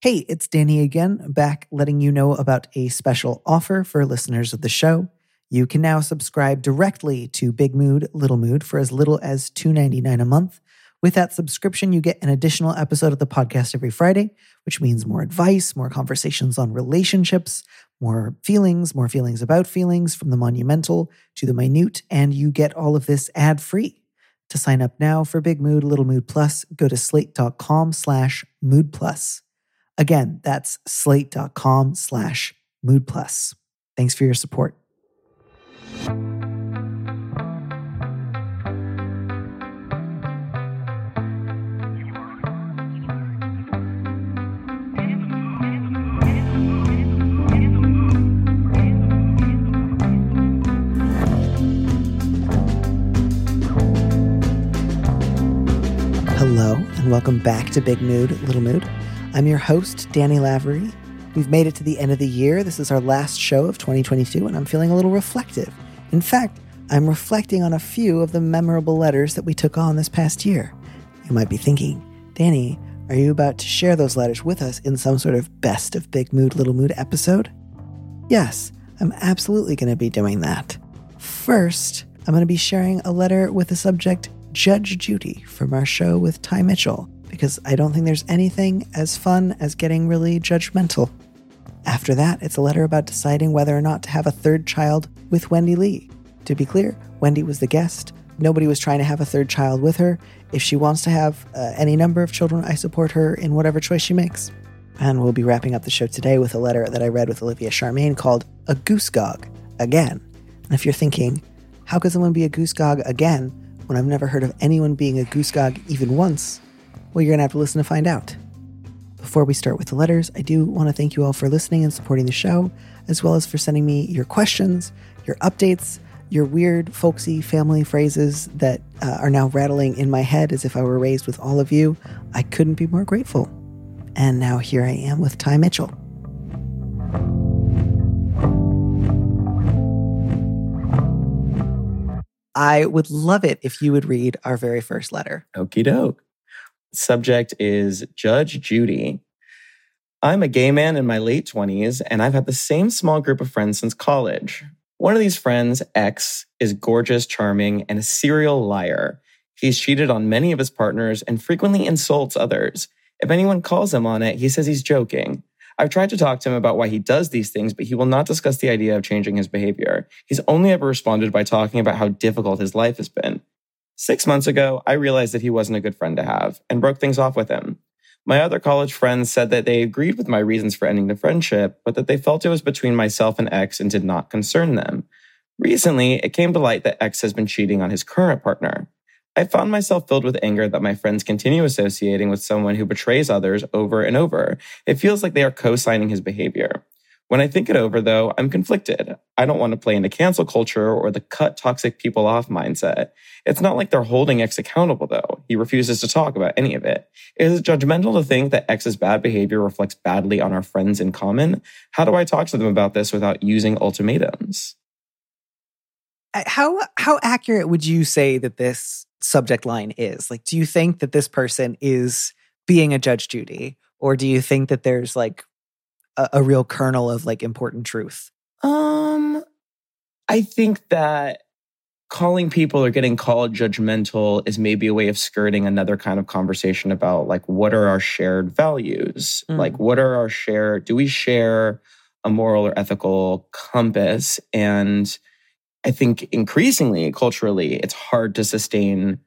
Hey, it's Danny again, back letting you know about a special offer for listeners of the show. You can now subscribe directly to Big Mood, Little Mood for as little as $2.99 a month. With that subscription, you get an additional episode of the podcast every Friday, which means more advice, more conversations on relationships, more feelings, more feelings about feelings from the monumental to the minute, and you get all of this ad free. To sign up now for Big Mood, Little Mood Plus, go to slate.com slash mood plus. Again, that's slate.com slash mood plus. Thanks for your support. Hello, and welcome back to Big Mood, Little Mood. I'm your host, Danny Lavery. We've made it to the end of the year. This is our last show of 2022, and I'm feeling a little reflective. In fact, I'm reflecting on a few of the memorable letters that we took on this past year. You might be thinking, Danny, are you about to share those letters with us in some sort of best of Big Mood, Little Mood episode? Yes, I'm absolutely going to be doing that. First, I'm going to be sharing a letter with the subject Judge Judy from our show with Ty Mitchell because I don't think there's anything as fun as getting really judgmental. After that, it's a letter about deciding whether or not to have a third child with Wendy Lee. To be clear, Wendy was the guest. Nobody was trying to have a third child with her. If she wants to have uh, any number of children, I support her in whatever choice she makes. And we'll be wrapping up the show today with a letter that I read with Olivia Charmaine called A Goose Gog Again. And if you're thinking, how could someone be a goose gog again when I've never heard of anyone being a goose gog even once? Well, you're going to have to listen to find out. Before we start with the letters, I do want to thank you all for listening and supporting the show, as well as for sending me your questions, your updates, your weird, folksy family phrases that uh, are now rattling in my head as if I were raised with all of you. I couldn't be more grateful. And now here I am with Ty Mitchell. I would love it if you would read our very first letter. Okie doke. Subject is Judge Judy. I'm a gay man in my late 20s, and I've had the same small group of friends since college. One of these friends, X, is gorgeous, charming, and a serial liar. He's cheated on many of his partners and frequently insults others. If anyone calls him on it, he says he's joking. I've tried to talk to him about why he does these things, but he will not discuss the idea of changing his behavior. He's only ever responded by talking about how difficult his life has been. Six months ago, I realized that he wasn't a good friend to have and broke things off with him. My other college friends said that they agreed with my reasons for ending the friendship, but that they felt it was between myself and X and did not concern them. Recently, it came to light that X has been cheating on his current partner. I found myself filled with anger that my friends continue associating with someone who betrays others over and over. It feels like they are co signing his behavior. When I think it over, though, I'm conflicted. I don't want to play into cancel culture or the cut toxic people off mindset. It's not like they're holding X accountable, though. He refuses to talk about any of it. Is it judgmental to think that X's bad behavior reflects badly on our friends in common? How do I talk to them about this without using ultimatums? How how accurate would you say that this subject line is? Like, do you think that this person is being a Judge Judy, or do you think that there's like a, a real kernel of like important truth? Um, I think that calling people or getting called judgmental is maybe a way of skirting another kind of conversation about like what are our shared values? Mm. Like what are our share do we share a moral or ethical compass and I think increasingly culturally, it's hard to sustain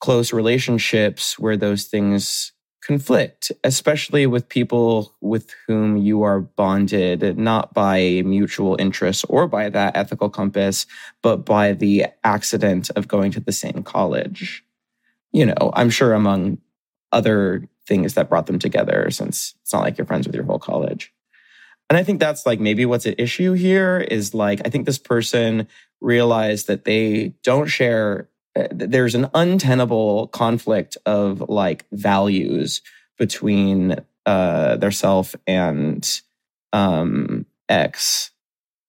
close relationships where those things conflict, especially with people with whom you are bonded not by mutual interests or by that ethical compass, but by the accident of going to the same college. You know, I'm sure among other things that brought them together, since it's not like you're friends with your whole college. And I think that's like maybe what's at issue here is like, I think this person realized that they don't share, there's an untenable conflict of like values between uh, their self and um, X.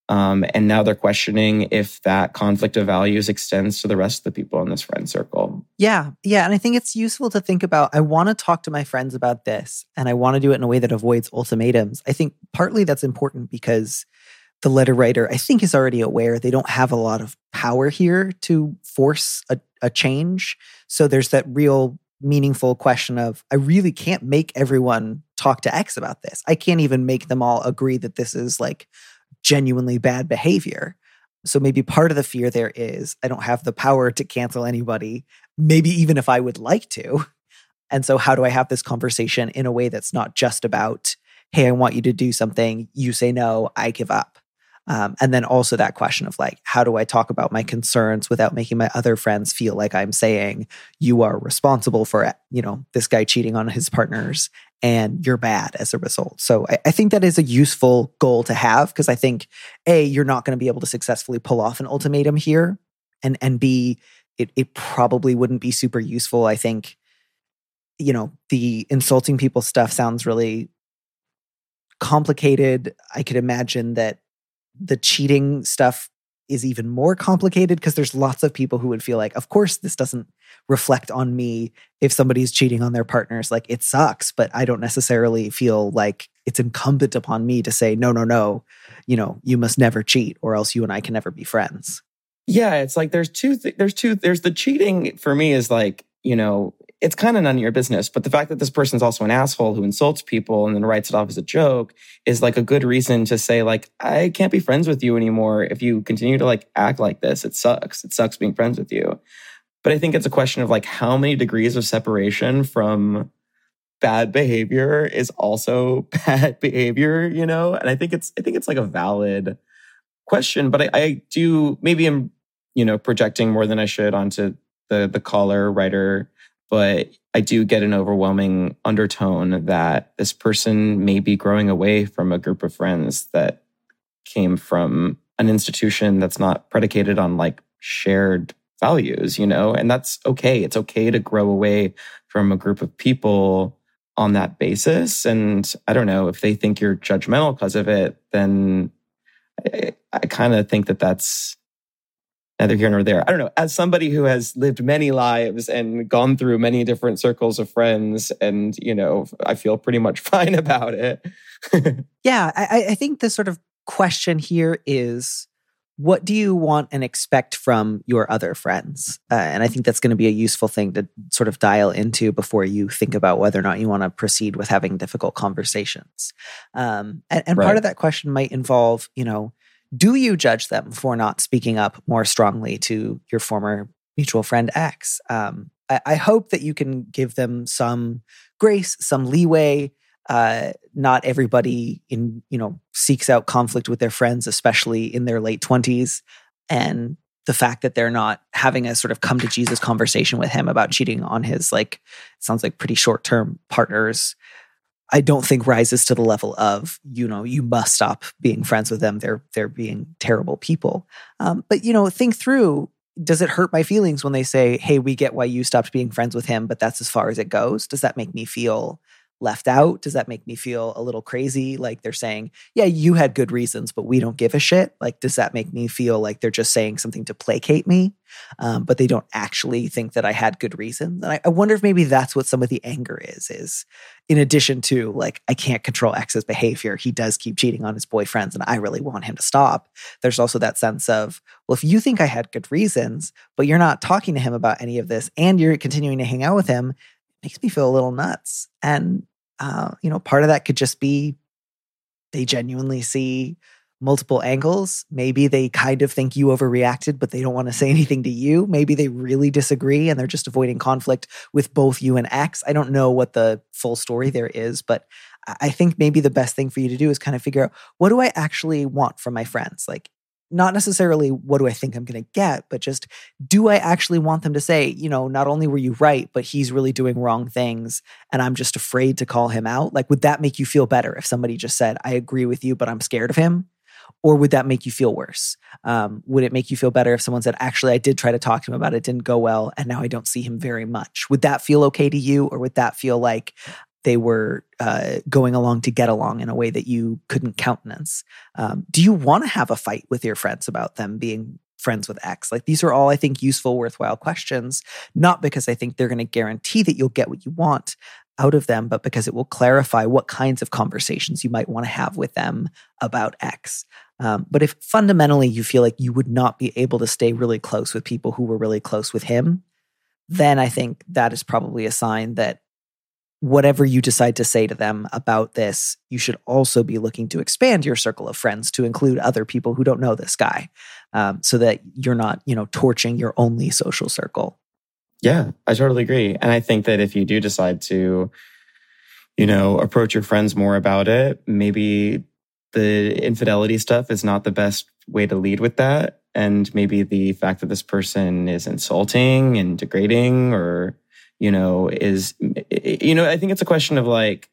Um, and now they're questioning if that conflict of values extends to the rest of the people in this friend circle. Yeah. Yeah. And I think it's useful to think about I want to talk to my friends about this and I want to do it in a way that avoids ultimatums. I think partly that's important because the letter writer, I think, is already aware they don't have a lot of power here to force a, a change. So there's that real meaningful question of I really can't make everyone talk to X about this. I can't even make them all agree that this is like genuinely bad behavior. So maybe part of the fear there is I don't have the power to cancel anybody, maybe even if I would like to. And so, how do I have this conversation in a way that's not just about, hey, I want you to do something, you say no, I give up? Um, and then also that question of like, how do I talk about my concerns without making my other friends feel like I'm saying you are responsible for, you know, this guy cheating on his partners and you're bad as a result. So I, I think that is a useful goal to have because I think A, you're not going to be able to successfully pull off an ultimatum here. And and B, it, it probably wouldn't be super useful. I think, you know, the insulting people stuff sounds really complicated. I could imagine that the cheating stuff is even more complicated because there's lots of people who would feel like, of course, this doesn't reflect on me if somebody's cheating on their partners. Like it sucks, but I don't necessarily feel like it's incumbent upon me to say, no, no, no, you know, you must never cheat or else you and I can never be friends. Yeah, it's like there's two, th- there's two, there's the cheating for me is like, you know, it's kind of none of your business. But the fact that this person's also an asshole who insults people and then writes it off as a joke is like a good reason to say, like, I can't be friends with you anymore if you continue to like act like this. It sucks. It sucks being friends with you. But I think it's a question of like how many degrees of separation from bad behavior is also bad behavior, you know? And I think it's I think it's like a valid question. But I, I do maybe I'm, you know, projecting more than I should onto the the caller writer but I do get an overwhelming undertone that this person may be growing away from a group of friends that came from an institution that's not predicated on like shared values, you know, and that's okay. It's okay to grow away from a group of people on that basis. And I don't know if they think you're judgmental because of it, then I, I kind of think that that's neither here nor there. I don't know. As somebody who has lived many lives and gone through many different circles of friends, and you know, I feel pretty much fine about it. yeah, I, I think the sort of question here is what do you want and expect from your other friends? Uh, and I think that's going to be a useful thing to sort of dial into before you think about whether or not you want to proceed with having difficult conversations. Um, and, and right. part of that question might involve, you know, do you judge them for not speaking up more strongly to your former mutual friend X? Um, I, I, hope that you can give them some grace, some leeway. Uh, not everybody in you know seeks out conflict with their friends, especially in their late twenties, and the fact that they're not having a sort of come to Jesus conversation with him about cheating on his like sounds like pretty short term partners I don't think rises to the level of you know you must stop being friends with them. They're they're being terrible people. Um, but you know, think through. Does it hurt my feelings when they say, "Hey, we get why you stopped being friends with him, but that's as far as it goes"? Does that make me feel left out? Does that make me feel a little crazy? Like they're saying, yeah, you had good reasons, but we don't give a shit. Like, does that make me feel like they're just saying something to placate me? Um, but they don't actually think that I had good reasons. And I, I, wonder if maybe that's what some of the anger is, is in addition to like, I can't control X's behavior. He does keep cheating on his boyfriends and I really want him to stop. There's also that sense of, well, if you think I had good reasons, but you're not talking to him about any of this and you're continuing to hang out with him, makes me feel a little nuts. And uh, you know, part of that could just be they genuinely see multiple angles. Maybe they kind of think you overreacted, but they don't want to say anything to you. Maybe they really disagree and they're just avoiding conflict with both you and X. I don't know what the full story there is, but I think maybe the best thing for you to do is kind of figure out what do I actually want from my friends? Like, not necessarily what do I think I'm going to get, but just do I actually want them to say, you know, not only were you right, but he's really doing wrong things and I'm just afraid to call him out? Like, would that make you feel better if somebody just said, I agree with you, but I'm scared of him? Or would that make you feel worse? Um, would it make you feel better if someone said, actually, I did try to talk to him about it, it didn't go well, and now I don't see him very much? Would that feel okay to you? Or would that feel like they were uh, going along to get along in a way that you couldn't countenance. Um, do you want to have a fight with your friends about them being friends with X? Like these are all, I think, useful, worthwhile questions, not because I think they're going to guarantee that you'll get what you want out of them, but because it will clarify what kinds of conversations you might want to have with them about X. Um, but if fundamentally you feel like you would not be able to stay really close with people who were really close with him, then I think that is probably a sign that whatever you decide to say to them about this, you should also be looking to expand your circle of friends to include other people who don't know this guy, um, so that you're not, you know, torching your only social circle. Yeah, I totally agree, and I think that if you do decide to, you know, approach your friends more about it, maybe the infidelity stuff is not the best way to lead with that. And maybe the fact that this person is insulting and degrading or you know, is, you know, I think it's a question of like,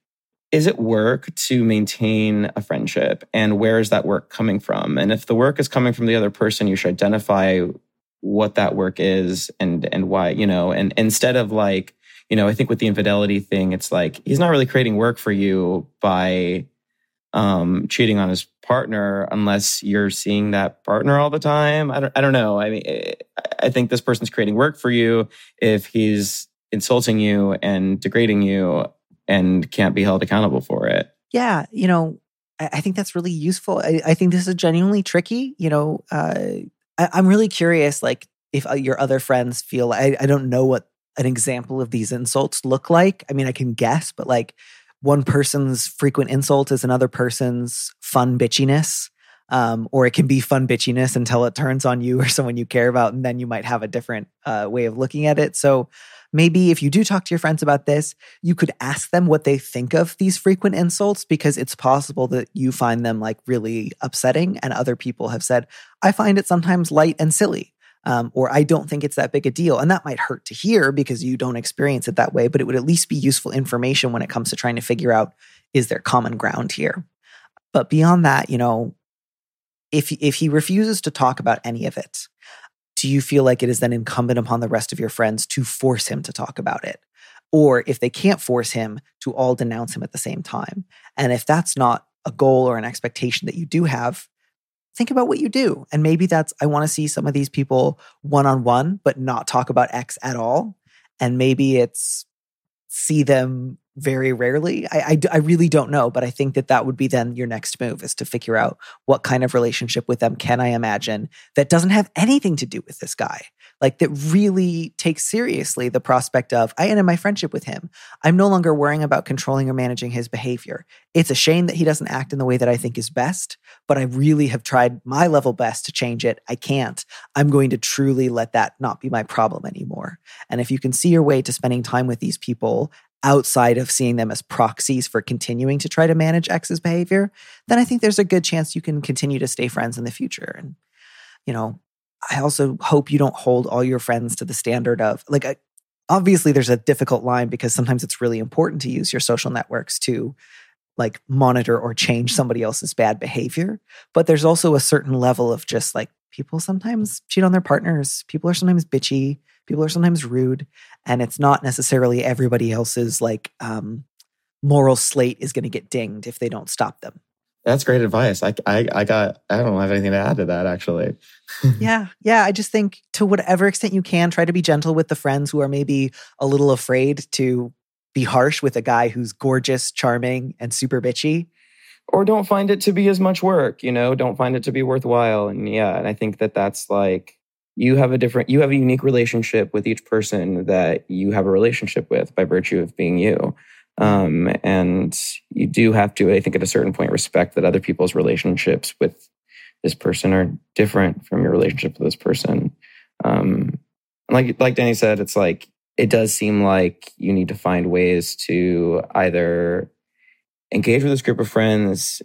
is it work to maintain a friendship and where is that work coming from? And if the work is coming from the other person, you should identify what that work is and, and why, you know, and instead of like, you know, I think with the infidelity thing, it's like he's not really creating work for you by um, cheating on his partner unless you're seeing that partner all the time. I don't, I don't know. I mean, I think this person's creating work for you if he's insulting you and degrading you and can't be held accountable for it. Yeah, you know, I, think that's really useful. I, I, think this is genuinely tricky. You know, uh, I, am really curious, like if uh, your other friends feel. I, I don't know what an example of these insults look like. I mean, I can guess, but like one person's frequent insult is another person's fun bitchiness. Um, or it can be fun bitchiness until it turns on you or someone you care about, and then you might have a different uh, way of looking at it. So maybe if you do talk to your friends about this, you could ask them what they think of these frequent insults because it's possible that you find them like really upsetting. And other people have said, I find it sometimes light and silly. Um, or I don't think it's that big a deal. And that might hurt to hear because you don't experience it that way, but it would at least be useful information when it comes to trying to figure out is there common ground here. But beyond that, you know, if if he refuses to talk about any of it, do you feel like it is then incumbent upon the rest of your friends to force him to talk about it? Or if they can't force him, to all denounce him at the same time? And if that's not a goal or an expectation that you do have, think about what you do. And maybe that's, I want to see some of these people one on one, but not talk about X at all. And maybe it's see them very rarely. I, I, I, really don't know, but I think that that would be then your next move is to figure out what kind of relationship with them can I imagine that doesn't have anything to do with this guy like that really takes seriously the prospect of I ended my friendship with him. I'm no longer worrying about controlling or managing his behavior. It's a shame that he doesn't act in the way that I think is best, but I really have tried my level best to change it. I can't. I'm going to truly let that not be my problem anymore. And if you can see your way to spending time with these people outside of seeing them as proxies for continuing to try to manage X's behavior, then I think there's a good chance you can continue to stay friends in the future. And, you know, I also hope you don't hold all your friends to the standard of like, obviously, there's a difficult line because sometimes it's really important to use your social networks to like monitor or change somebody else's bad behavior. But there's also a certain level of just like people sometimes cheat on their partners, people are sometimes bitchy, people are sometimes rude, and it's not necessarily everybody else's like um, moral slate is going to get dinged if they don't stop them. That's great advice. I, I, I got, I don't have anything to add to that actually. yeah. Yeah. I just think to whatever extent you can, try to be gentle with the friends who are maybe a little afraid to be harsh with a guy who's gorgeous, charming, and super bitchy. Or don't find it to be as much work, you know, don't find it to be worthwhile. And yeah, and I think that that's like, you have a different, you have a unique relationship with each person that you have a relationship with by virtue of being you. Um, and you do have to, I think, at a certain point, respect that other people's relationships with this person are different from your relationship with this person. Um, like like Danny said, it's like it does seem like you need to find ways to either engage with this group of friends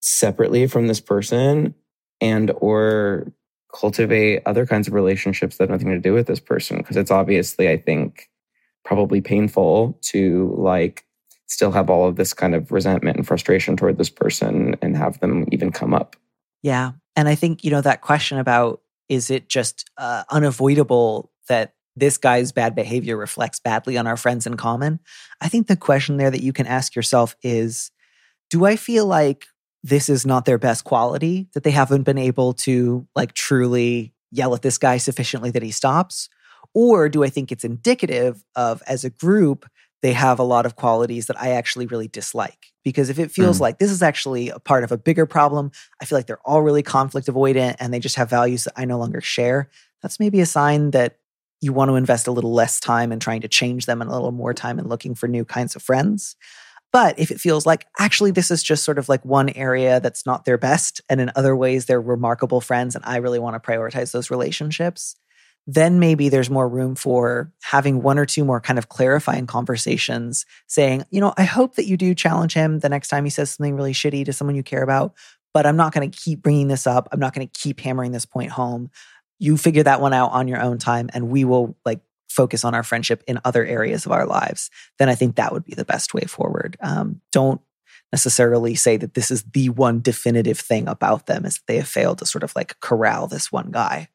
separately from this person and or cultivate other kinds of relationships that have nothing to do with this person because it's obviously i think probably painful to like still have all of this kind of resentment and frustration toward this person and have them even come up. Yeah and i think you know that question about is it just uh, unavoidable that this guy's bad behavior reflects badly on our friends in common i think the question there that you can ask yourself is do i feel like this is not their best quality, that they haven't been able to like truly yell at this guy sufficiently that he stops? Or do I think it's indicative of, as a group, they have a lot of qualities that I actually really dislike? Because if it feels mm. like this is actually a part of a bigger problem, I feel like they're all really conflict avoidant and they just have values that I no longer share. That's maybe a sign that you want to invest a little less time in trying to change them and a little more time in looking for new kinds of friends. But if it feels like actually this is just sort of like one area that's not their best, and in other ways they're remarkable friends, and I really want to prioritize those relationships, then maybe there's more room for having one or two more kind of clarifying conversations saying, you know, I hope that you do challenge him the next time he says something really shitty to someone you care about, but I'm not going to keep bringing this up. I'm not going to keep hammering this point home. You figure that one out on your own time, and we will like focus on our friendship in other areas of our lives, then I think that would be the best way forward. Um, don't necessarily say that this is the one definitive thing about them is that they have failed to sort of like corral this one guy.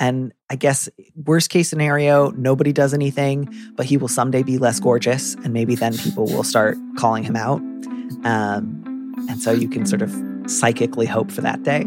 And I guess worst case scenario, nobody does anything, but he will someday be less gorgeous, and maybe then people will start calling him out. Um, and so you can sort of psychically hope for that day.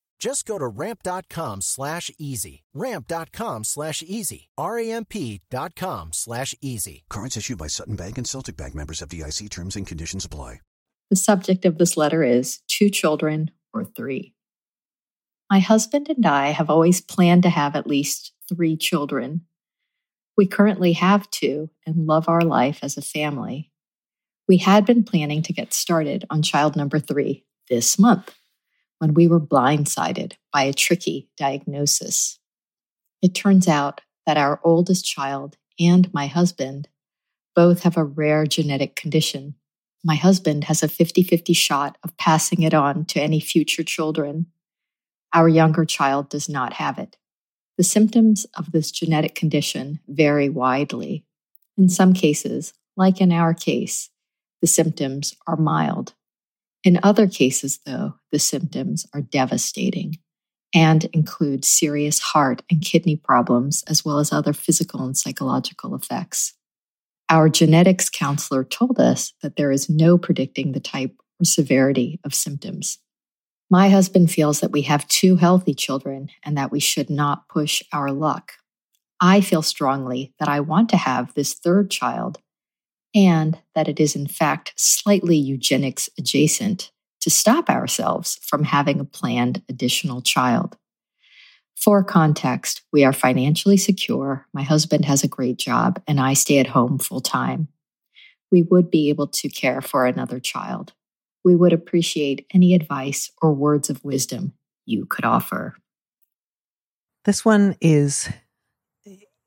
Just go to ramp.com slash easy. Ramp.com slash easy. R-A-M-P.com slash easy. Cards issued by Sutton Bank and Celtic Bank members FDIC terms and conditions apply. The subject of this letter is two children or three. My husband and I have always planned to have at least three children. We currently have two and love our life as a family. We had been planning to get started on child number three this month when we were blindsided by a tricky diagnosis. It turns out that our oldest child and my husband both have a rare genetic condition. My husband has a 50 50 shot of passing it on to any future children. Our younger child does not have it. The symptoms of this genetic condition vary widely. In some cases, like in our case, the symptoms are mild. In other cases, though, the symptoms are devastating and include serious heart and kidney problems, as well as other physical and psychological effects. Our genetics counselor told us that there is no predicting the type or severity of symptoms. My husband feels that we have two healthy children and that we should not push our luck. I feel strongly that I want to have this third child and that it is in fact slightly eugenics adjacent to stop ourselves from having a planned additional child. For context, we are financially secure, my husband has a great job, and I stay at home full time. We would be able to care for another child. We would appreciate any advice or words of wisdom you could offer. This one is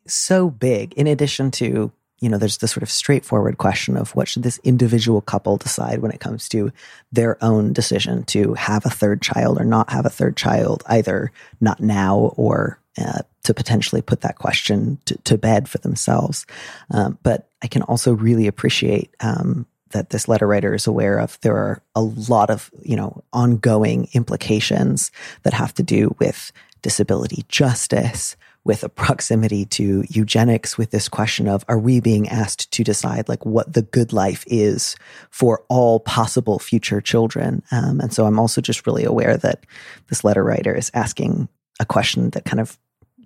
so big. In addition to, you know, there's the sort of straightforward question of what should this individual couple decide when it comes to their own decision to have a third child or not have a third child, either not now or uh, to potentially put that question to, to bed for themselves. Um, but I can also really appreciate um, that this letter writer is aware of. There are a lot of, you know, ongoing implications that have to do with disability justice, with a proximity to eugenics, with this question of are we being asked to decide like what the good life is for all possible future children? Um, and so I'm also just really aware that this letter writer is asking a question that kind of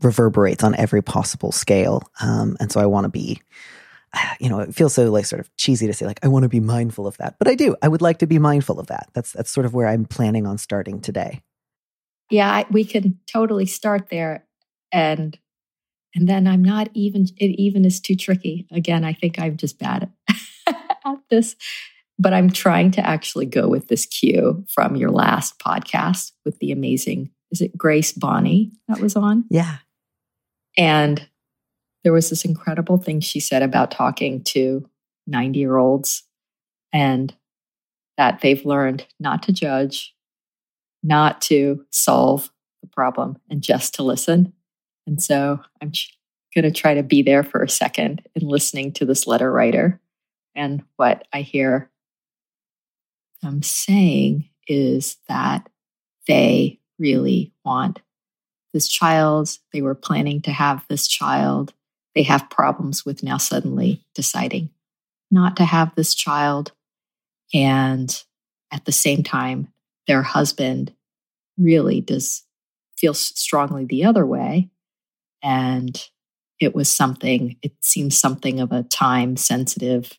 reverberates on every possible scale. Um, and so I want to be, you know, it feels so like sort of cheesy to say like I want to be mindful of that, but I do. I would like to be mindful of that. That's that's sort of where I'm planning on starting today. Yeah, we can totally start there and and then i'm not even it even is too tricky. Again i think i'm just bad at this but i'm trying to actually go with this cue from your last podcast with the amazing is it Grace Bonney that was on? Yeah. And there was this incredible thing she said about talking to 90 year olds and that they've learned not to judge not to solve the problem and just to listen and so I'm going to try to be there for a second in listening to this letter writer. And what I hear them saying is that they really want this child. They were planning to have this child. They have problems with now suddenly deciding not to have this child. And at the same time, their husband really does feel strongly the other way and it was something, it seems something of a time sensitive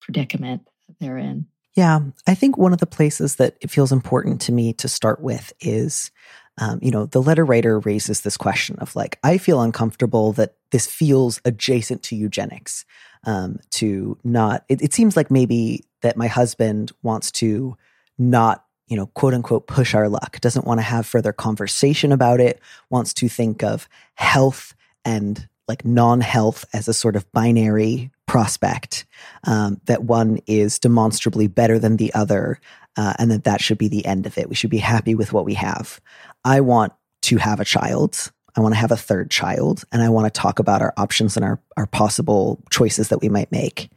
predicament they're in. Yeah, I think one of the places that it feels important to me to start with is, um, you know, the letter writer raises this question of like, I feel uncomfortable that this feels adjacent to eugenics. Um, to not, it, it seems like maybe that my husband wants to not you know, quote unquote, push our luck, doesn't want to have further conversation about it, wants to think of health and like non health as a sort of binary prospect, um, that one is demonstrably better than the other, uh, and that that should be the end of it. We should be happy with what we have. I want to have a child. I want to have a third child, and I want to talk about our options and our, our possible choices that we might make.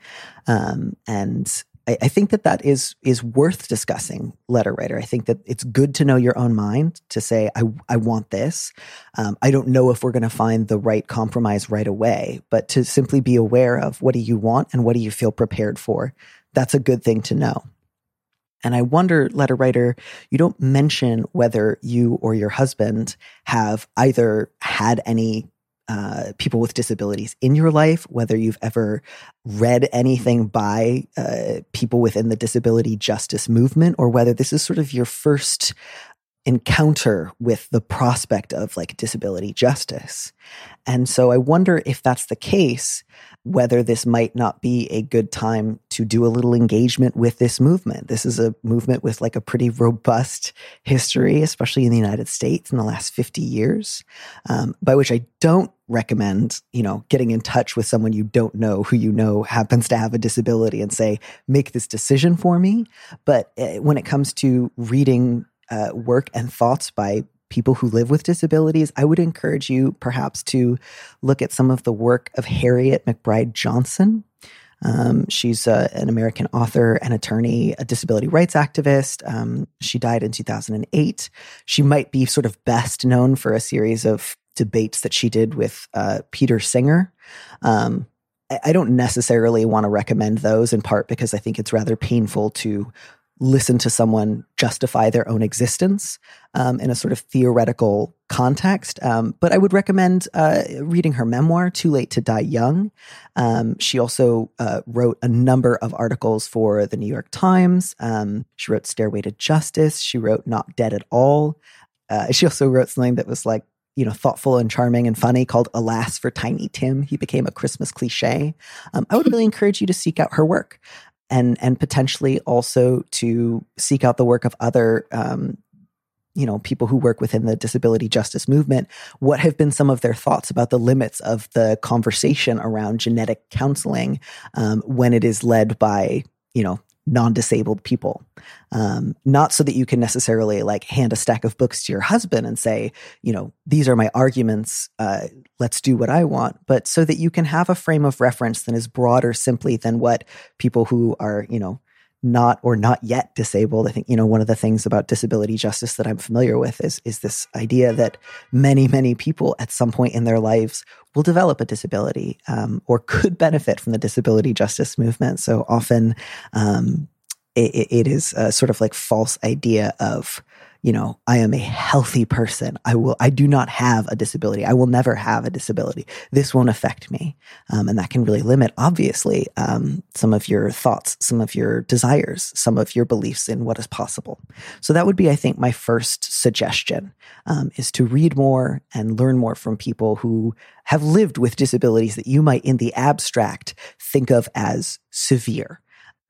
Um, and I, I, think that that is is worth discussing. Letter writer, I think that it's good to know your own mind to say, I I want this. Um, I don't know if we're going to find the right compromise right away, but to simply be aware of what do you want and what do you feel prepared for. That's a good thing to know. And I wonder, letter writer, you don't mention whether you or your husband have either had any uh, people with disabilities in your life, whether you've ever read anything by uh, people within the disability justice movement, or whether this is sort of your first encounter with the prospect of like disability justice. And so I wonder if that's the case, whether this might not be a good time to do a little engagement with this movement. This is a movement with like a pretty robust history, especially in the United States in the last 50 years, um, by which I don't recommend, you know, getting in touch with someone you don't know who you know happens to have a disability and say, make this decision for me. But uh, when it comes to reading uh, work and thoughts by people who live with disabilities, I would encourage you perhaps to look at some of the work of Harriet McBryde Johnson. Um, she's uh, an American author an attorney, a disability rights activist. Um, she died in 2008. She might be sort of best known for a series of debates that she did with uh, Peter Singer. Um, I don't necessarily want to recommend those in part because I think it's rather painful to listen to someone justify their own existence um, in a sort of theoretical context. Um, but I would recommend uh, reading her memoir, Too Late to Die Young. Um, she also uh, wrote a number of articles for the New York Times. Um, she wrote Stairway to Justice. She wrote Not Dead at All. Uh, she also wrote something that was like, you know, thoughtful and charming and funny called Alas for Tiny Tim. He became a Christmas cliche. Um, I would really encourage you to seek out her work and and potentially also to seek out the work of other um, you know, people who work within the disability justice movement, what have been some of their thoughts about the limits of the conversation around genetic counseling um, when it is led by, you know, non-disabled people. Um, not so that you can necessarily like hand a stack of books to your husband and say you know these are my arguments uh, let's do what i want but so that you can have a frame of reference that is broader simply than what people who are you know not or not yet disabled. I think you know one of the things about disability justice that I'm familiar with is is this idea that many many people at some point in their lives will develop a disability um, or could benefit from the disability justice movement. So often, um, it, it is a sort of like false idea of you know, I am a healthy person. I will, I do not have a disability. I will never have a disability. This won't affect me. Um, and that can really limit, obviously, um, some of your thoughts, some of your desires, some of your beliefs in what is possible. So that would be, I think, my first suggestion um, is to read more and learn more from people who have lived with disabilities that you might, in the abstract, think of as severe.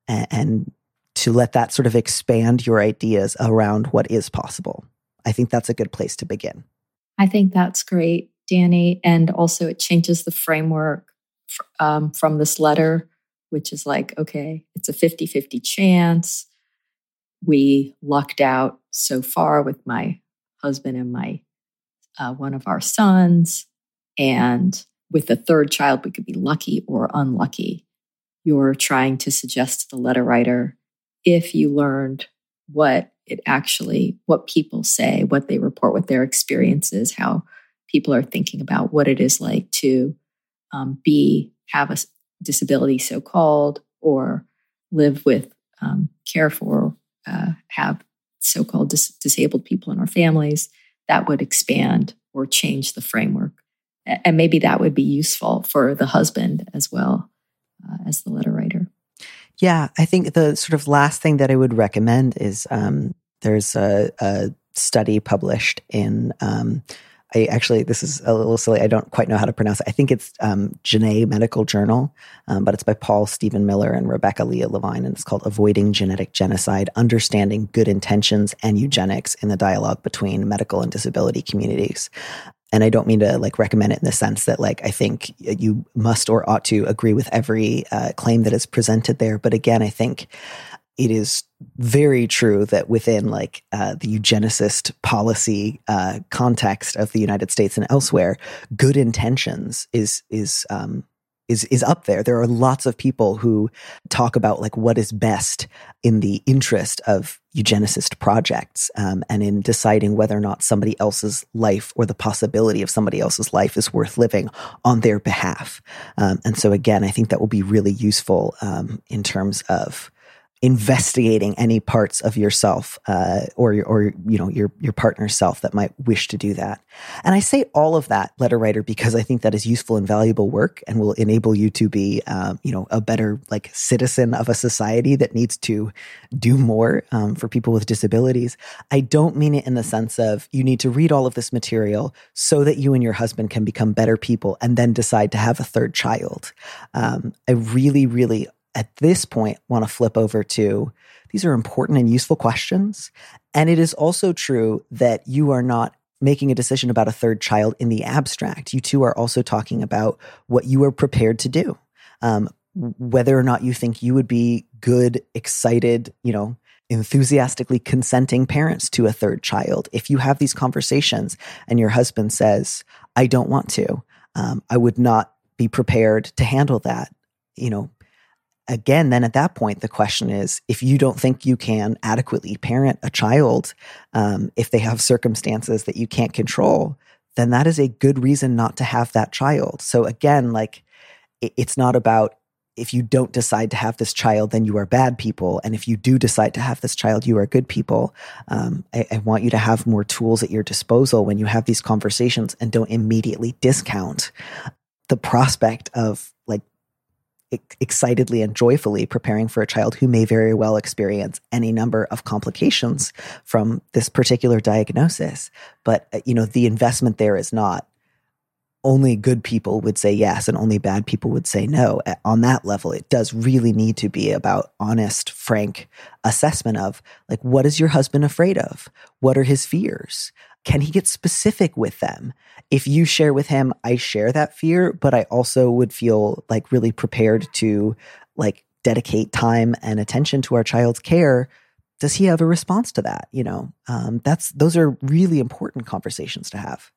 And, and to let that sort of expand your ideas around what is possible. I think that's a good place to begin. I think that's great, Danny. And also, it changes the framework um, from this letter, which is like, okay, it's a 50 50 chance. We lucked out so far with my husband and my uh, one of our sons. And with the third child, we could be lucky or unlucky. You're trying to suggest to the letter writer if you learned what it actually, what people say, what they report, what their experiences, how people are thinking about what it is like to um, be, have a disability so called, or live with, um, care for, uh, have so called dis- disabled people in our families, that would expand or change the framework. And maybe that would be useful for the husband as well uh, as the letter writer. Yeah, I think the sort of last thing that I would recommend is um, there's a, a, study published in. Um, I actually, this is a little silly. I don't quite know how to pronounce it. I think it's um, Genet Medical Journal, um, but it's by Paul Steven Miller and Rebecca Leah Levine, and it's called Avoiding Genetic Genocide Understanding Good Intentions and Eugenics in the Dialogue Between Medical and Disability Communities and I don't mean to like recommend it in the sense that like I think you must or ought to agree with every uh, claim that is presented there. But again, I think it is very true that within like uh, the eugenicist policy uh, context of the United States and elsewhere, good intentions is is um, is is up there. There are lots of people who talk about like what is best in the interest of eugenicist projects um, and in deciding whether or not somebody else's life or the possibility of somebody else's life is worth living on their behalf. Um, and so again, I think that will be really useful um, in terms of investigating any parts of yourself uh, or your or you know your your partner's self that might wish to do that. And I say all of that, letter writer, because I think that is useful and valuable work and will enable you to be um, you know a better like citizen of a society that needs to do more um, for people with disabilities. I don't mean it in the sense of you need to read all of this material so that you and your husband can become better people and then decide to have a third child. Um, I really, really at this point want to flip over to these are important and useful questions. And it is also true that you are not making a decision about a third child in the abstract. You two are also talking about what you are prepared to do. Um, whether or not you think you would be good, excited, you know, enthusiastically consenting parents to a third child. If you have these conversations and your husband says, I don't want to, um, I would not be prepared to handle that, you know, again, then at that point, the question is if you don't think you can adequately parent a child, um, if they have circumstances that you can't control, then that is a good reason not to have that child. So again, like it, it's not about if you don't decide to have this child, then you are bad people. And if you do decide to have this child, you are good people. Um, I, I want you to have more tools at your disposal when you have these conversations and don't immediately discount the prospect of excitedly and joyfully preparing for a child who may very well experience any number of complications from this particular diagnosis. But, uh, you know, the investment there is not only good people would say yes and only bad people would say no. On that level, it does really need to be about honest, frank assessment of like, what is your husband afraid of? What are his fears? Can he get specific with them? If you share with him, I share that fear, but I also would feel like really prepared to like dedicate time and attention to our child's care. Does he have a response to that? You know, um, that's those are really important conversations to have.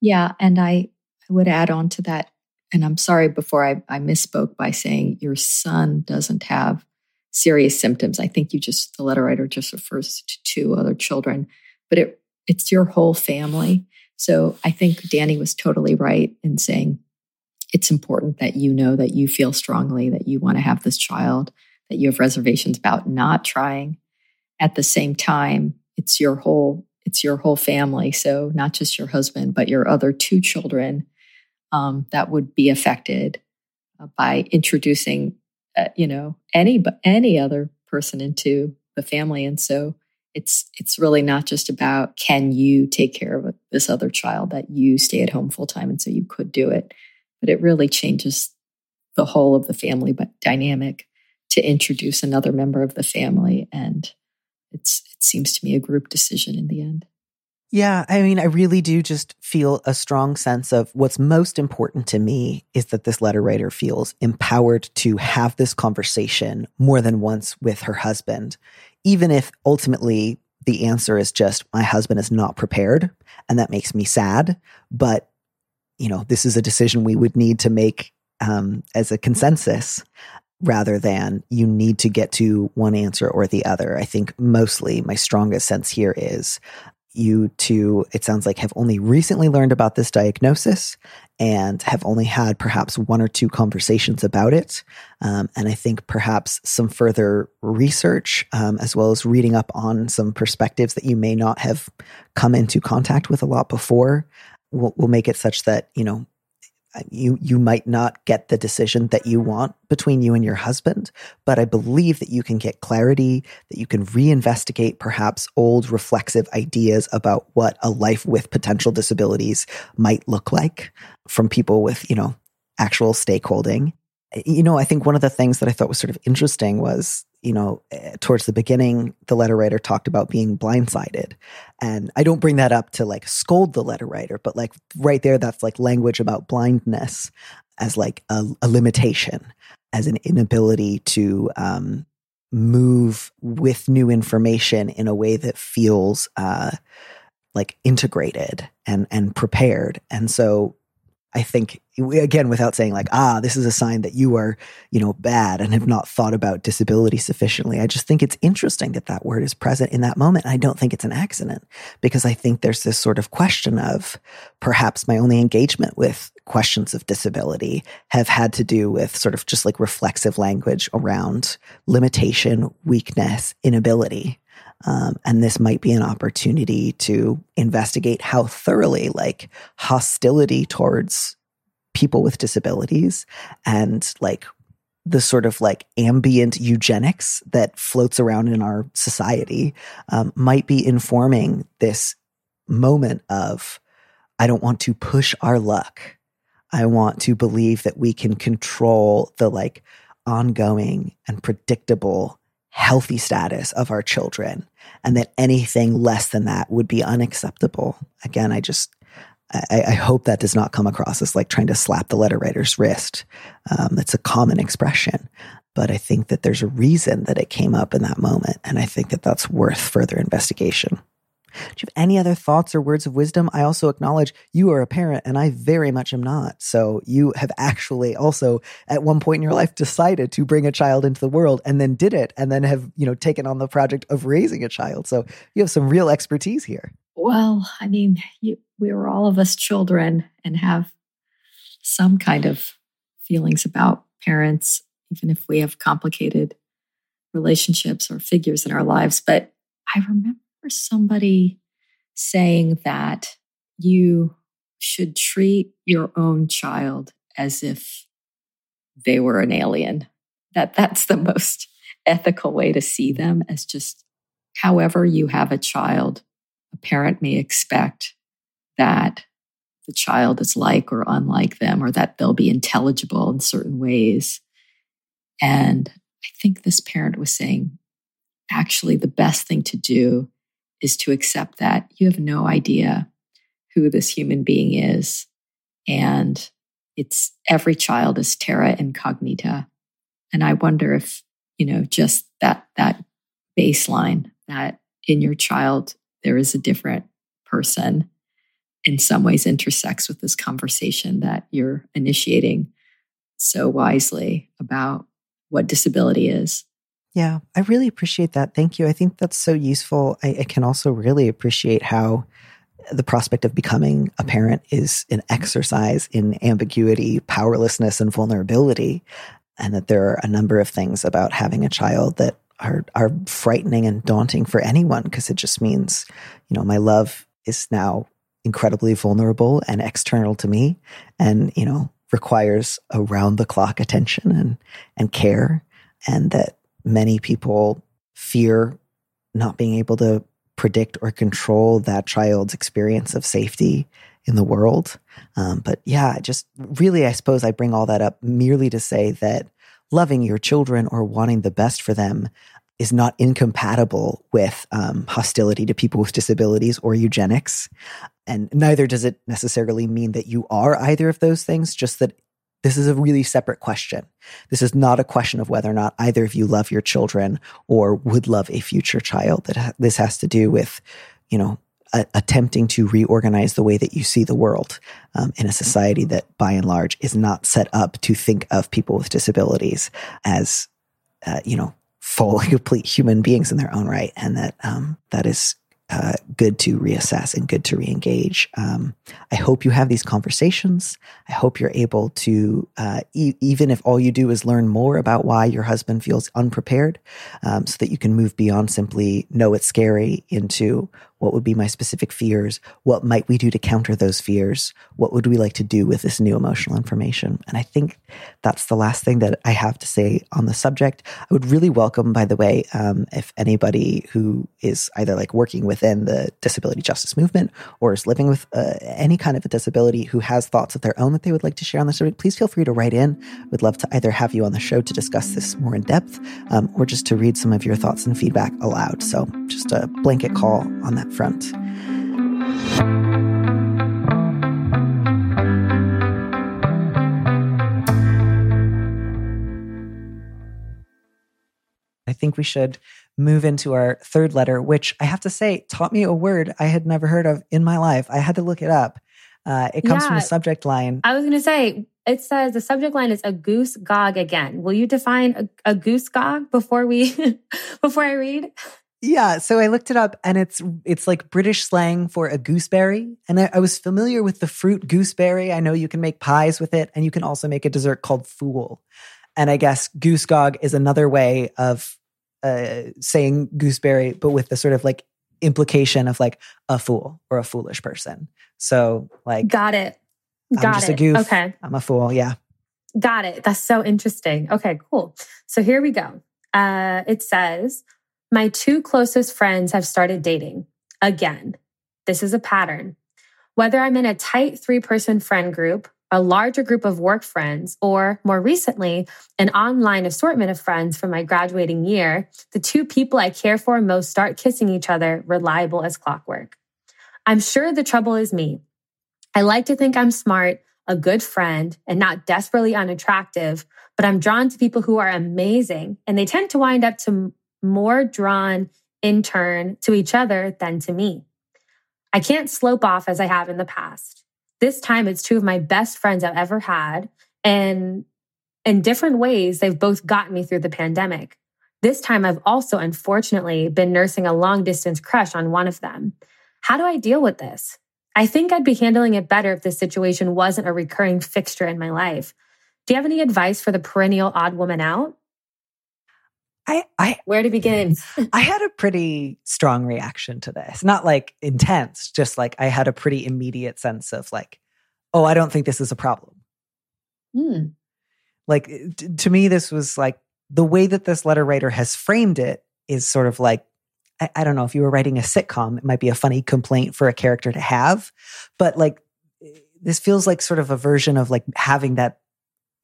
Yeah. And I, I would add on to that. And I'm sorry before I, I misspoke by saying your son doesn't have serious symptoms. I think you just, the letter writer just refers to two other children, but it, it's your whole family. So I think Danny was totally right in saying it's important that you know that you feel strongly that you want to have this child, that you have reservations about not trying. At the same time, it's your whole it's your whole family. So not just your husband, but your other two children um, that would be affected uh, by introducing, uh, you know, any any other person into the family. And so it's it's really not just about can you take care of this other child that you stay at home full time, and so you could do it, but it really changes the whole of the family but dynamic to introduce another member of the family and it's it seems to me a group decision in the end. Yeah, I mean, I really do just feel a strong sense of what's most important to me is that this letter writer feels empowered to have this conversation more than once with her husband, even if ultimately the answer is just, my husband is not prepared. And that makes me sad. But, you know, this is a decision we would need to make um, as a consensus rather than you need to get to one answer or the other. I think mostly my strongest sense here is you two, it sounds like, have only recently learned about this diagnosis and have only had perhaps one or two conversations about it. Um, and I think perhaps some further research, um, as well as reading up on some perspectives that you may not have come into contact with a lot before, will, will make it such that, you know, Uh, you you might not get the decision that you want between you and your husband but i believe that you can get clarity that you can reinvestigate perhaps old reflexive ideas about what a life with potential disabilities might look like from people with you know actual stakeholding you know i think one of the things that i thought was sort of interesting was you know, eh, towards the beginning, the letter writer talked about being blindsided. And I don't bring that up to like scold the letter writer, but like right there, that's like language about blindness as like a, a limitation, as an inability to um, move with new information in a way that feels uh, like integrated and and prepared. And so I think again without saying like ah this is a sign that you are you know bad and have not thought about disability sufficiently. I just think it's interesting that that word is present in that moment. I don't think it's an accident because i think there's this sort of question of perhaps my only engagement with questions of disability have had to do with sort of just like reflexive language around limitation weakness inability um, and this might be an opportunity to investigate how thoroughly, like, hostility towards people with disabilities and like the sort of like ambient eugenics that floats around in our society um, might be informing this moment of I don't want to push our luck. I want to believe that we can control the like ongoing and predictable healthy status of our children and that anything less than that would be unacceptable. Again, I just, I, I hope that does not come across as like trying to slap the letter writer's wrist. Um, it's a common expression, but I think that there's a reason that it came up in that moment. And I think that that's worth further investigation. Do you have any other thoughts or words of wisdom? I also acknowledge you are a parent and I very much am not. So you have actually also at one point in your life decided to bring a child into the world and then did it and then have, you know, taken on the project of raising a child. So you have some real expertise here. Well, I mean, you, we are all of us children and have some kind of feelings about parents, even if we have complicated relationships or figures in our lives. But I remember somebody saying that you should treat your own child as if they were an alien that that's the most ethical way to see them as just however you have a child a parent may expect that the child is like or unlike them, or that they'll be intelligible in certain ways. And I think this parent was saying, actually, the best thing to do is to accept that you have no idea who this human being is. And it's every child is terra incognita. And I wonder if, you know, just that, that baseline that in your child, there is a different person in some ways intersects with this conversation that you're initiating so wisely about what disability is. Yeah, I really appreciate that. Thank you. I think that's so useful. I, I, can also really appreciate how the prospect of becoming a parent is an exercise in ambiguity, powerlessness, and vulnerability. And that there are a number of things about having a child that are, are frightening and daunting for anyone because it just means, you know, my love is now incredibly vulnerable and external to me and, you know, requires around the clock attention and, and care. And that many people fear not being able to predict or control that child's experience of safety in the world. Um, but yeah, just really, I suppose I bring all that up merely to say that loving your children or wanting the best for them is not incompatible with um, hostility to people with disabilities or eugenics. And neither does it necessarily mean that you are either of those things, just that this is a really separate question. This is not a question of whether or not either of you love your children or would love a future child. That this has to do with, you know, a- attempting to reorganize the way that you see the world um, in a society that, by and large, is not set up to think of people with disabilities as, uh, you know, full, complete human beings in their own right, and that um, that is uh, good to reassess and good to reengage. Um, I hope you have these conversations. I hope you're able to, uh, e- even if all you do is learn more about why your husband feels unprepared, um, so that you can move beyond simply know it's scary into what would be my specific fears? What might we do to counter those fears? What would we like to do with this new emotional information? And I think that's the last thing that I have to say on the subject. I would really welcome, by the way, um, if anybody who is either like working within the disability justice movement or is living with uh, any kind of a disability who has thoughts of their own that they would like to share on the subject, please feel free to write in. We'd love to either have you on the show to discuss this more in depth um, or just to read some of your thoughts and feedback aloud. So just a blanket call on that front. I think we should move into our third letter, which I have to say taught me a word I had never heard of in my life. I had to look it up. Uh, it comes yeah, from the subject line. I was going to say, it says the subject line is a goose gog again. Will you define a, a goose gog before we before I read? Yeah, so I looked it up and it's it's like British slang for a gooseberry. And I, I, was familiar with the fruit gooseberry. I know you can make pies with it and you can also make a dessert called fool. And I guess goosegog is another way of uh, saying gooseberry, but with the sort of like implication of like a fool or a foolish person. So like Got it. Got I'm just it. a goof. Okay. I'm a fool. Yeah. Got it. That's so interesting. Okay, cool. So here we go. Uh, it says my two closest friends have started dating again. This is a pattern. Whether I'm in a tight three person friend group, a larger group of work friends, or more recently, an online assortment of friends from my graduating year, the two people I care for most start kissing each other, reliable as clockwork. I'm sure the trouble is me. I like to think I'm smart, a good friend, and not desperately unattractive, but I'm drawn to people who are amazing, and they tend to wind up to more drawn in turn to each other than to me. I can't slope off as I have in the past. This time it's two of my best friends I've ever had. And in different ways, they've both gotten me through the pandemic. This time I've also unfortunately been nursing a long distance crush on one of them. How do I deal with this? I think I'd be handling it better if this situation wasn't a recurring fixture in my life. Do you have any advice for the perennial odd woman out? I, I where to begin? I had a pretty strong reaction to this. Not like intense, just like I had a pretty immediate sense of like, oh, I don't think this is a problem. Hmm. Like t- to me, this was like the way that this letter writer has framed it is sort of like I, I, don't know if you were writing a sitcom, it might be a funny complaint for a character to have, but like this feels like sort of a version of like having that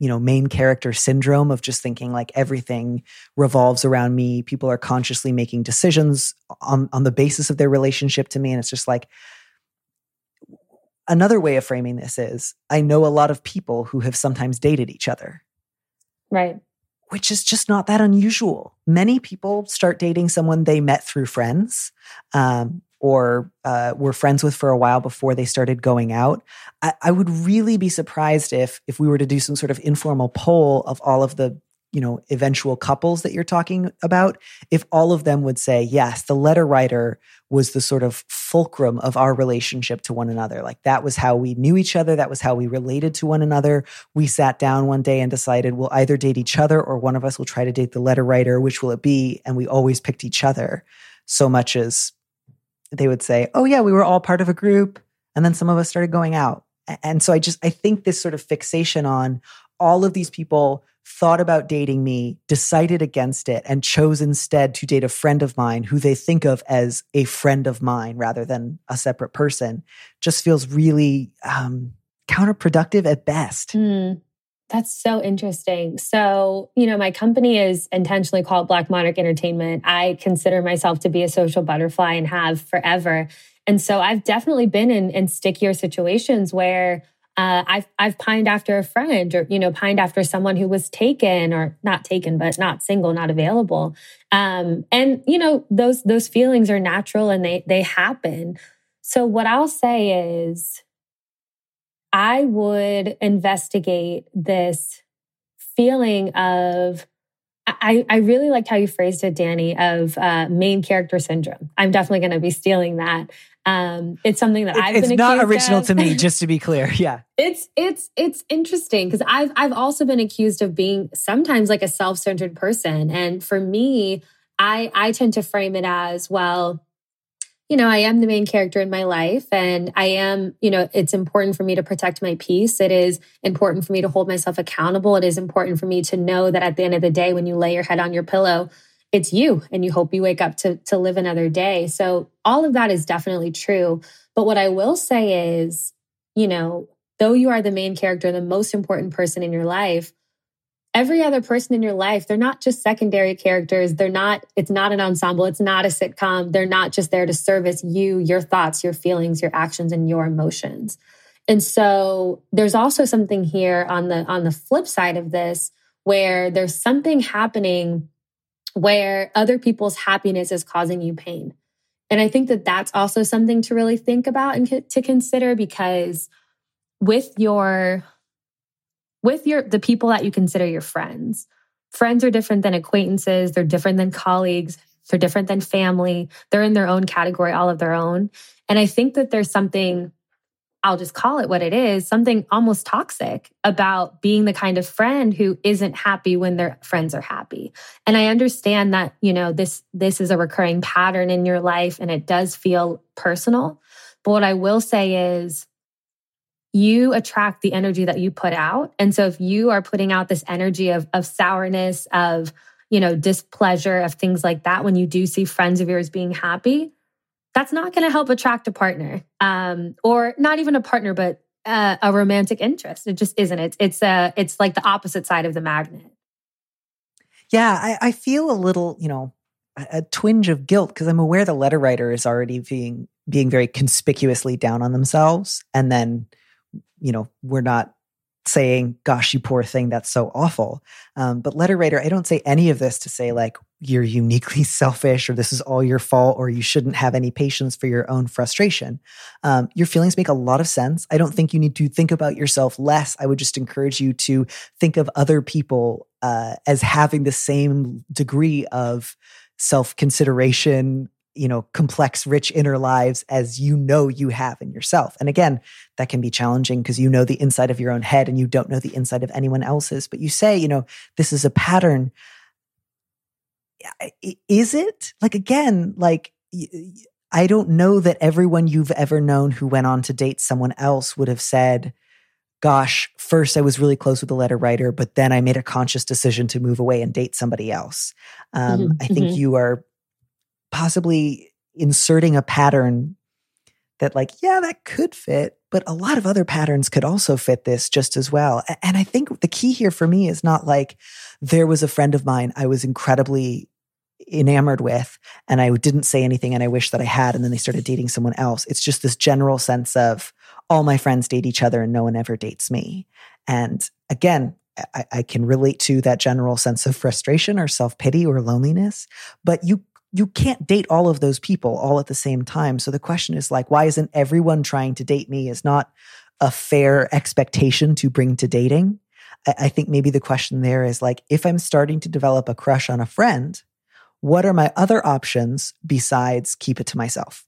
you know main character syndrome of just thinking like everything revolves around me. People are consciously making decisions on on the basis of their relationship to me. And it's just like another way of framing this is i know a lot of people who have sometimes dated each other. Right. Which is just not that unusual. Many people start dating someone they met through friends um, or uh, were friends with for a while before they started going out. I, I would really be surprised if if we were to do some sort of informal poll of all of the you know eventual couples that you're talking about if all of them would say yes the letter writer was the sort of fulcrum of our relationship to one another. Like that was how we knew each other. That was how we related to one another. We sat down one day and decided we'll either date each other or one of us will try to date the letter writer which will it be? And we always picked each other so much as they would say, "Oh yeah, we were all part of a group," and then some of us started going out. And so I just I think this sort of fixation on all of these people thought about dating me, decided against it, and chose instead to date a friend of mine who they think of as a friend of mine rather than a separate person, just feels really um, counterproductive at best. Mm. That's so interesting. So, you know, my company is intentionally called Black Monarch Entertainment. I consider myself to be a social butterfly and have forever. And so I've definitely been in, in stickier situations where uh, I've I've pined after a friend or you know pined after someone who was taken or not taken but not single not available um, and you know those those feelings are natural and they they happen so what I'll say is I would investigate this feeling of I, I really liked how you phrased it, Danny, of uh, main character syndrome. I'm definitely going to be stealing that. Um, it's something that I've it's been. It's not original of. to me, just to be clear. Yeah, it's it's it's interesting because I've I've also been accused of being sometimes like a self centered person, and for me, I I tend to frame it as well you know, I am the main character in my life and I am, you know, it's important for me to protect my peace. It is important for me to hold myself accountable. It is important for me to know that at the end of the day, when you lay your head on your pillow, it's you and you hope you wake up to, to live another day. So all of that is definitely true. But what I will say is, you know, though you are the main character, the most important person in your life, every other person in your life, they're not just secondary characters. They're not, it's not an ensemble. It's not a sitcom. They're not just there to service you, your thoughts, your feelings, your actions, and your emotions. And so there's also something here on the, on the flip side of this where there's something happening where other people's happiness is causing you pain. And I think that that's also something to really think about and to consider because with your with your the people that you consider your friends. Friends are different than acquaintances, they're different than colleagues, they're different than family. They're in their own category, all of their own. And I think that there's something I'll just call it what it is, something almost toxic about being the kind of friend who isn't happy when their friends are happy. And I understand that, you know, this this is a recurring pattern in your life and it does feel personal. But what I will say is you attract the energy that you put out. And so if you are putting out this energy of, of sourness, of, you know, displeasure, of things like that, when you do see friends of yours being happy, that's not going to help attract a partner um, or not even a partner, but uh, a romantic interest. It just isn't. It's, it's, a, uh, it's like the opposite side of the magnet. Yeah, I, I feel a little, you know, a, a twinge of guilt because I'm aware the letter writer is already being being very conspicuously down on themselves, and then you know, we're not saying, gosh, you poor thing, that's so awful. Um, but letter writer, I don't say any of this to say like you're uniquely selfish or this is all your fault or you shouldn't have any patience for your own frustration. Um, your feelings make a lot of sense. I don't think you need to think about yourself less. I would just encourage you to think of other people uh, as having the same degree of self consideration, you know, complex, rich inner lives as you know you have in yourself. And again, that can be challenging because you know the inside of your own head and you don't know the inside of anyone else's. But you say, you know, this is a pattern. Is it? Like, again, like, I don't know that everyone you've ever known who went on to date someone else would have said, gosh, first I was really close with the letter writer, but then I made a conscious decision to move away and date somebody else. Um, mm-hmm. I think mm-hmm. you are possibly inserting a pattern that like, yeah, that could fit, but a lot of other patterns could also fit this just as well. And I think the key here for me is not like there was a friend of mine I was incredibly enamored with and I didn't say anything and I wish that I had. And then they started dating someone else. It's just this general sense of all my friends date each other and no one ever dates me. And again, I, I can relate to that general sense of frustration or self pity or loneliness, but you you can't date all of those people all at the same time. So the question is like, why isn't everyone trying to date me? Is not a fair expectation to bring to dating. I, I think maybe the question there is like, if I'm starting to develop a crush on a friend, what are my other options besides keep it to myself?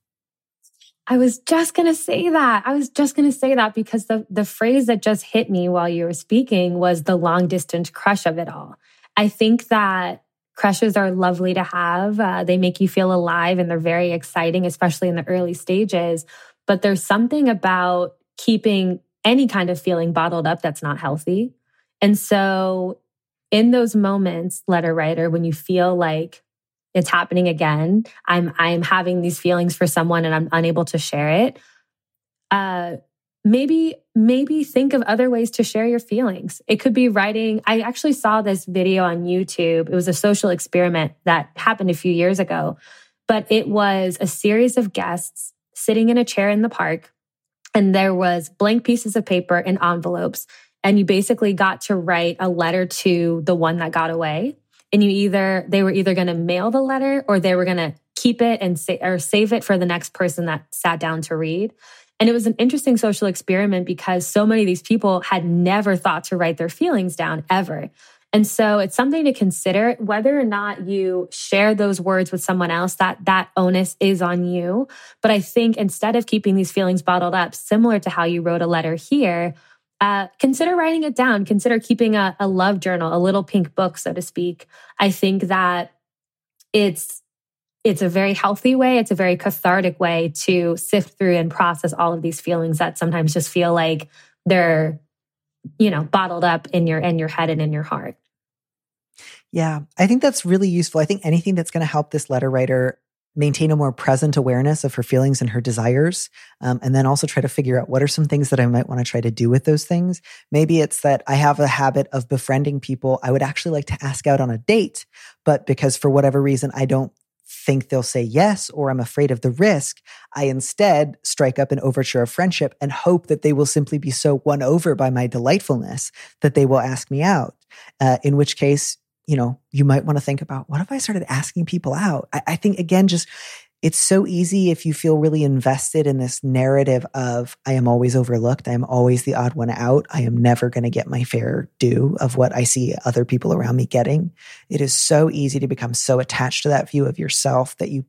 I was just going to say that. I was just going to say that because the, the phrase that just hit me while you were speaking was the long distance crush of it all. I think that crushes are lovely to have. Uh, they make you feel alive and they're very exciting, especially in the early stages. But there's something about keeping any kind of feeling bottled up that's not healthy. And so, in those moments, letter writer, when you feel like it's happening again. I'm I'm having these feelings for someone and I'm unable to share it. Uh maybe maybe think of other ways to share your feelings. It could be writing. I actually saw this video on YouTube. It was a social experiment that happened a few years ago, but it was a series of guests sitting in a chair in the park and there was blank pieces of paper and envelopes and you basically got to write a letter to the one that got away and you either they were either going to mail the letter or they were going to keep it and say or save it for the next person that sat down to read. And it was an interesting social experiment because so many of these people had never thought to write their feelings down ever. And so it's something to consider whether or not you share those words with someone else that that onus is on you. But I think instead of keeping these feelings bottled up, similar to how you wrote a letter here, uh, consider writing it down. Consider keeping a, a love journal, a little pink book, so to speak. I think that it's it's a very healthy way. It's a very cathartic way to sift through and process all of these feelings that sometimes just feel like they're, you know, bottled up in your in your head and in your heart. Yeah, I think that's really useful. I think anything that's going to help this letter writer maintain a more present awareness of her feelings and her desires. Um, and then also try to figure out what are some things that I might want to try to do with those things. Maybe it's that I have a habit of befriending people I would actually like to ask out on a date, but because for whatever reason I don't think they'll say yes or I'm afraid of the risk, I instead strike up an overture of friendship and hope that they will simply be so won over by my delightfulness that they will ask me out. Uh, in which case, you know, you might want to think about what if I started asking people out? I, I think again, just it's so easy if you feel really invested in this narrative of I am always overlooked. I am always the odd one out. I am never going to get my fair due of what I see other people around me getting. It is so easy to become so attached to that view of yourself that you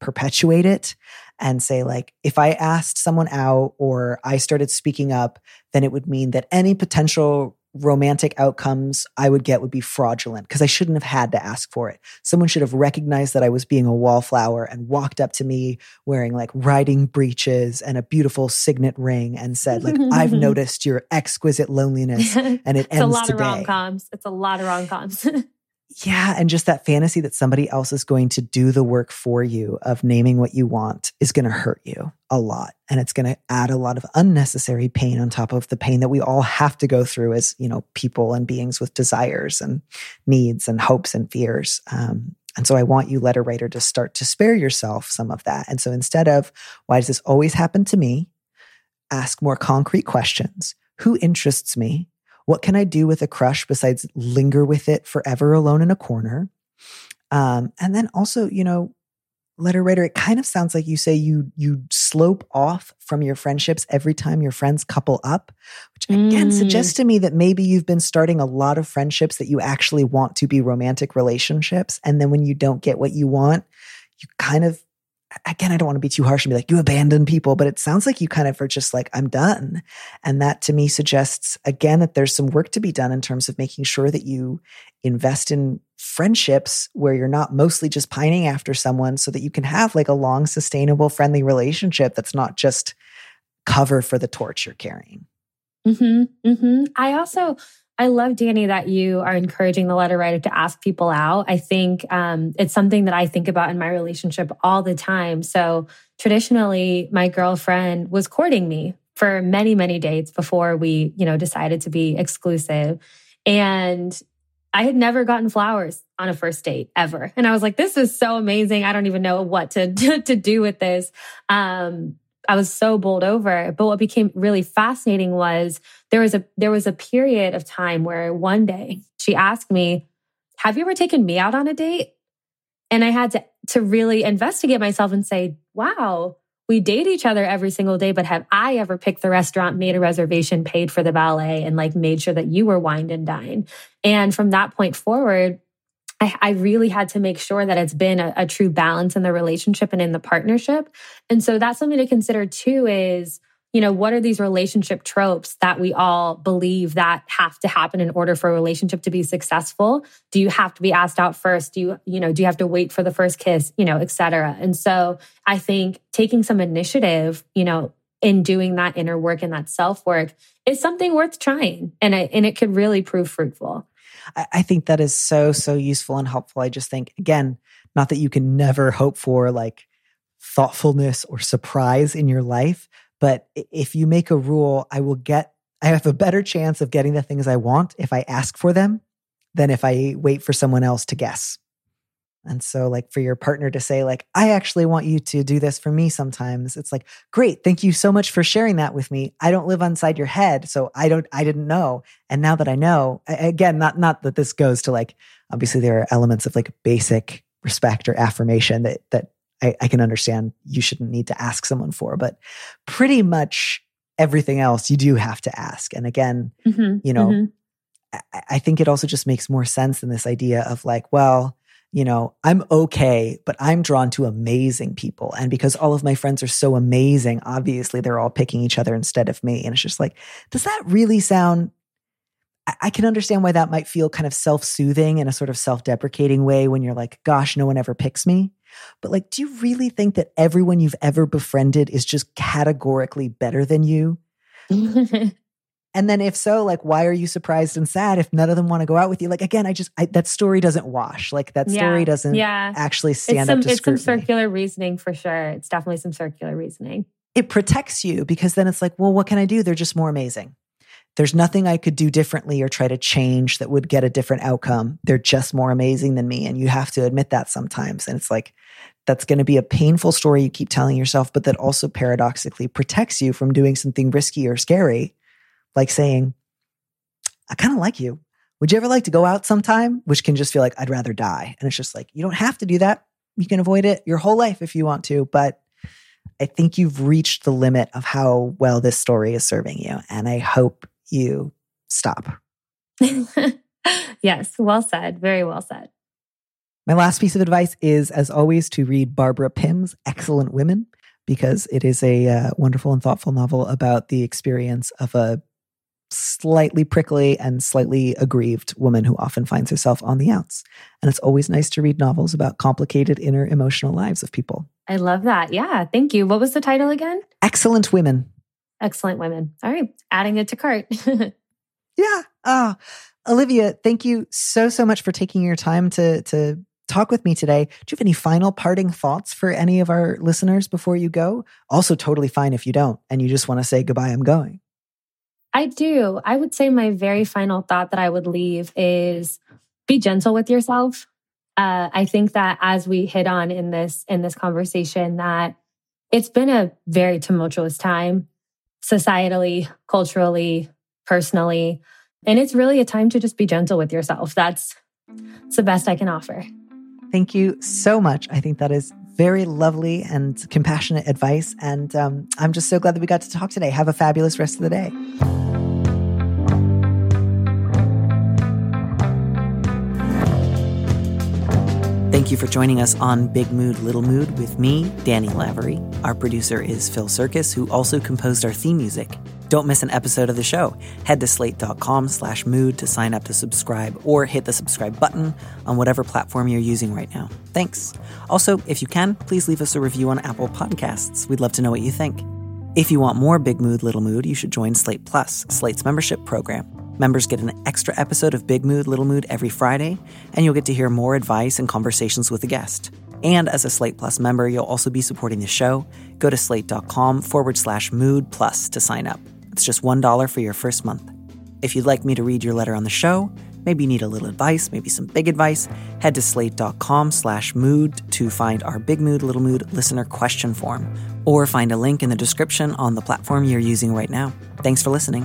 perpetuate it and say like if i asked someone out or i started speaking up then it would mean that any potential romantic outcomes I would get would be fraudulent because I shouldn't have had to ask for it. Someone should have recognized that I was being a wallflower and walked up to me wearing like riding breeches and a beautiful signet ring and said, like, I've noticed your exquisite loneliness and it it's ends today. It's a lot of rom coms. It's a lot of rom coms. Yeah. And just that fantasy that somebody else is going to do the work for you of naming what you want is going to hurt you a lot. And it's going to add a lot of unnecessary pain on top of the pain that we all have to go through as, you know, people and beings with desires and needs and hopes and fears. Um, and so I want you, letter writer, to start to spare yourself some of that. And so instead of, why does this always happen to me? Ask more concrete questions. Who interests me? What can I do with a crush besides linger with it forever alone in a corner? Um, and then also, you know, letter writer, it kind of sounds like you say you you slope off from your friendships every time your friends couple up, which again mm. suggests to me that maybe you've been starting a lot of friendships that you actually want to be romantic relationships. And then when you don't get what you want, you kind of again, I don't want to be too harsh and be like, you abandon people, but it sounds like you kind of are just like, I'm done. And that to me suggests, again, that there's some work to be done in terms of making sure that you invest in friendships where you're not mostly just pining after someone so that you can have like a long, sustainable, friendly relationship that's not just cover for the torch you're carrying. Mm-hmm, mm-hmm. I also, I love, Danny, that you are encouraging the letter writer to ask people out. I think um, it's something that I think about in my relationship all the time. So traditionally my girlfriend was courting me for many, many dates before we, you know, decided to be exclusive. And I had never gotten flowers on a first date ever. And I was like, this is so amazing. I don't even know what to, to do with this. Um, I was so bowled over. But what became really fascinating was there was a there was a period of time where one day she asked me, "Have you ever taken me out on a date?" And I had to to really investigate myself and say, "Wow, we date each other every single day, but have I ever picked the restaurant, made a reservation, paid for the ballet, and like made sure that you were wined and dined? And from that point forward, I, I really had to make sure that it's been a, a true balance in the relationship and in the partnership. And so that's something to consider too is, you know, what are these relationship tropes that we all believe that have to happen in order for a relationship to be successful? Do you have to be asked out first? Do you, you know, do you have to wait for the first kiss, you know, et cetera? And so I think taking some initiative, you know, in doing that inner work and that self work is something worth trying. And it, and it could really prove fruitful. I, I think that is so, so useful and helpful. I just think, again, not that you can never hope for like thoughtfulness or surprise in your life, but if you make a rule, I will get, I have a better chance of getting the things I want if I ask for them than if I wait for someone else to guess. And so, like, for your partner to say, like, I actually want you to do this for me sometimes, it's like, great, thank you so much for sharing that with me. I don't live inside your head, so I don't, I didn't know. And now that I know, again, not, not that this goes to like, obviously there are elements of like basic respect or affirmation that, that I, I can understand you shouldn't need to ask someone for, but pretty much everything else you do have to ask. And again, mm-hmm, you know, mm-hmm. I, I think it also just makes more sense than this idea of like, well, you know, I'm okay, but I'm drawn to amazing people. And because all of my friends are so amazing, obviously they're all picking each other instead of me. And it's just like, does that really sound? I can understand why that might feel kind of self soothing in a sort of self deprecating way when you're like, gosh, no one ever picks me. But like, do you really think that everyone you've ever befriended is just categorically better than you? And then if so, like, why are you surprised and sad if none of them want to go out with you? Like, again, I just, I, that story doesn't wash. Like that story yeah, doesn't yeah. actually stand it's some, up to It's scrutiny. some circular reasoning for sure. It's definitely some circular reasoning. It protects you because then it's like, well, what can I do? They're just more amazing. There's nothing I could do differently or try to change that would get a different outcome. They're just more amazing than me. And you have to admit that sometimes. And it's like, that's going to be a painful story you keep telling yourself, but that also paradoxically protects you from doing something risky or scary, like saying, I kind of like you. Would you ever like to go out sometime? Which can just feel like I'd rather die. And it's just like, you don't have to do that. You can avoid it your whole life if you want to. But I think you've reached the limit of how well this story is serving you. And I hope you stop. yes, well said. Very well said. My last piece of advice is, as always, to read Barbara Pym's Excellent Women, because it is a uh, wonderful and thoughtful novel about the experience of a slightly prickly and slightly aggrieved woman who often finds herself on the outs. And it's always nice to read novels about complicated inner emotional lives of people. I love that. Yeah. Thank you. What was the title again? Excellent Women. Excellent Women. All right. Adding it to cart. yeah. Oh, Olivia, thank you so, so much for taking your time to, to talk with me today. Do you have any final parting thoughts for any of our listeners before you go? Also, totally fine if you don't and you just want to say goodbye, I'm going. I do. I would say my very final thought that I would leave is be gentle with yourself. Uh, I think that as we hit on in this in this conversation, that it's been a very tumultuous time, societally, culturally, personally, and it's really a time to just be gentle with yourself. That's, that's the best I can offer. Thank you so much. I think that is very lovely and compassionate advice. And um, I'm just so glad that we got to talk today. Have a fabulous rest of the day. Thank you for joining us on Big Mood, Little Mood with me, Danny Lavery. Our producer is Phil Surkis, who also composed our theme music. Don't miss an episode of the show. Head to slate.com slash mood to sign up to subscribe or hit the subscribe button on whatever platform you're using right now. Thanks. Also, if you can, please leave us a review on Apple Podcasts. We'd love to know what you think. If you want more Big Mood, Little Mood, you should join Slate Plus, Slate's membership program. Members get an extra episode of Big Mood, Little Mood every Friday, and you'll get to hear more advice and conversations with a guest. And as a Slate Plus member, you'll also be supporting the show. Go to slate.com forward slash mood plus to sign up. It's just $1 for your first month. If you'd like me to read your letter on the show, maybe you need a little advice, maybe some big advice, head to slate.com slash mood to find our Big Mood, Little Mood listener question form, or find a link in the description on the platform you're using right now. Thanks for listening.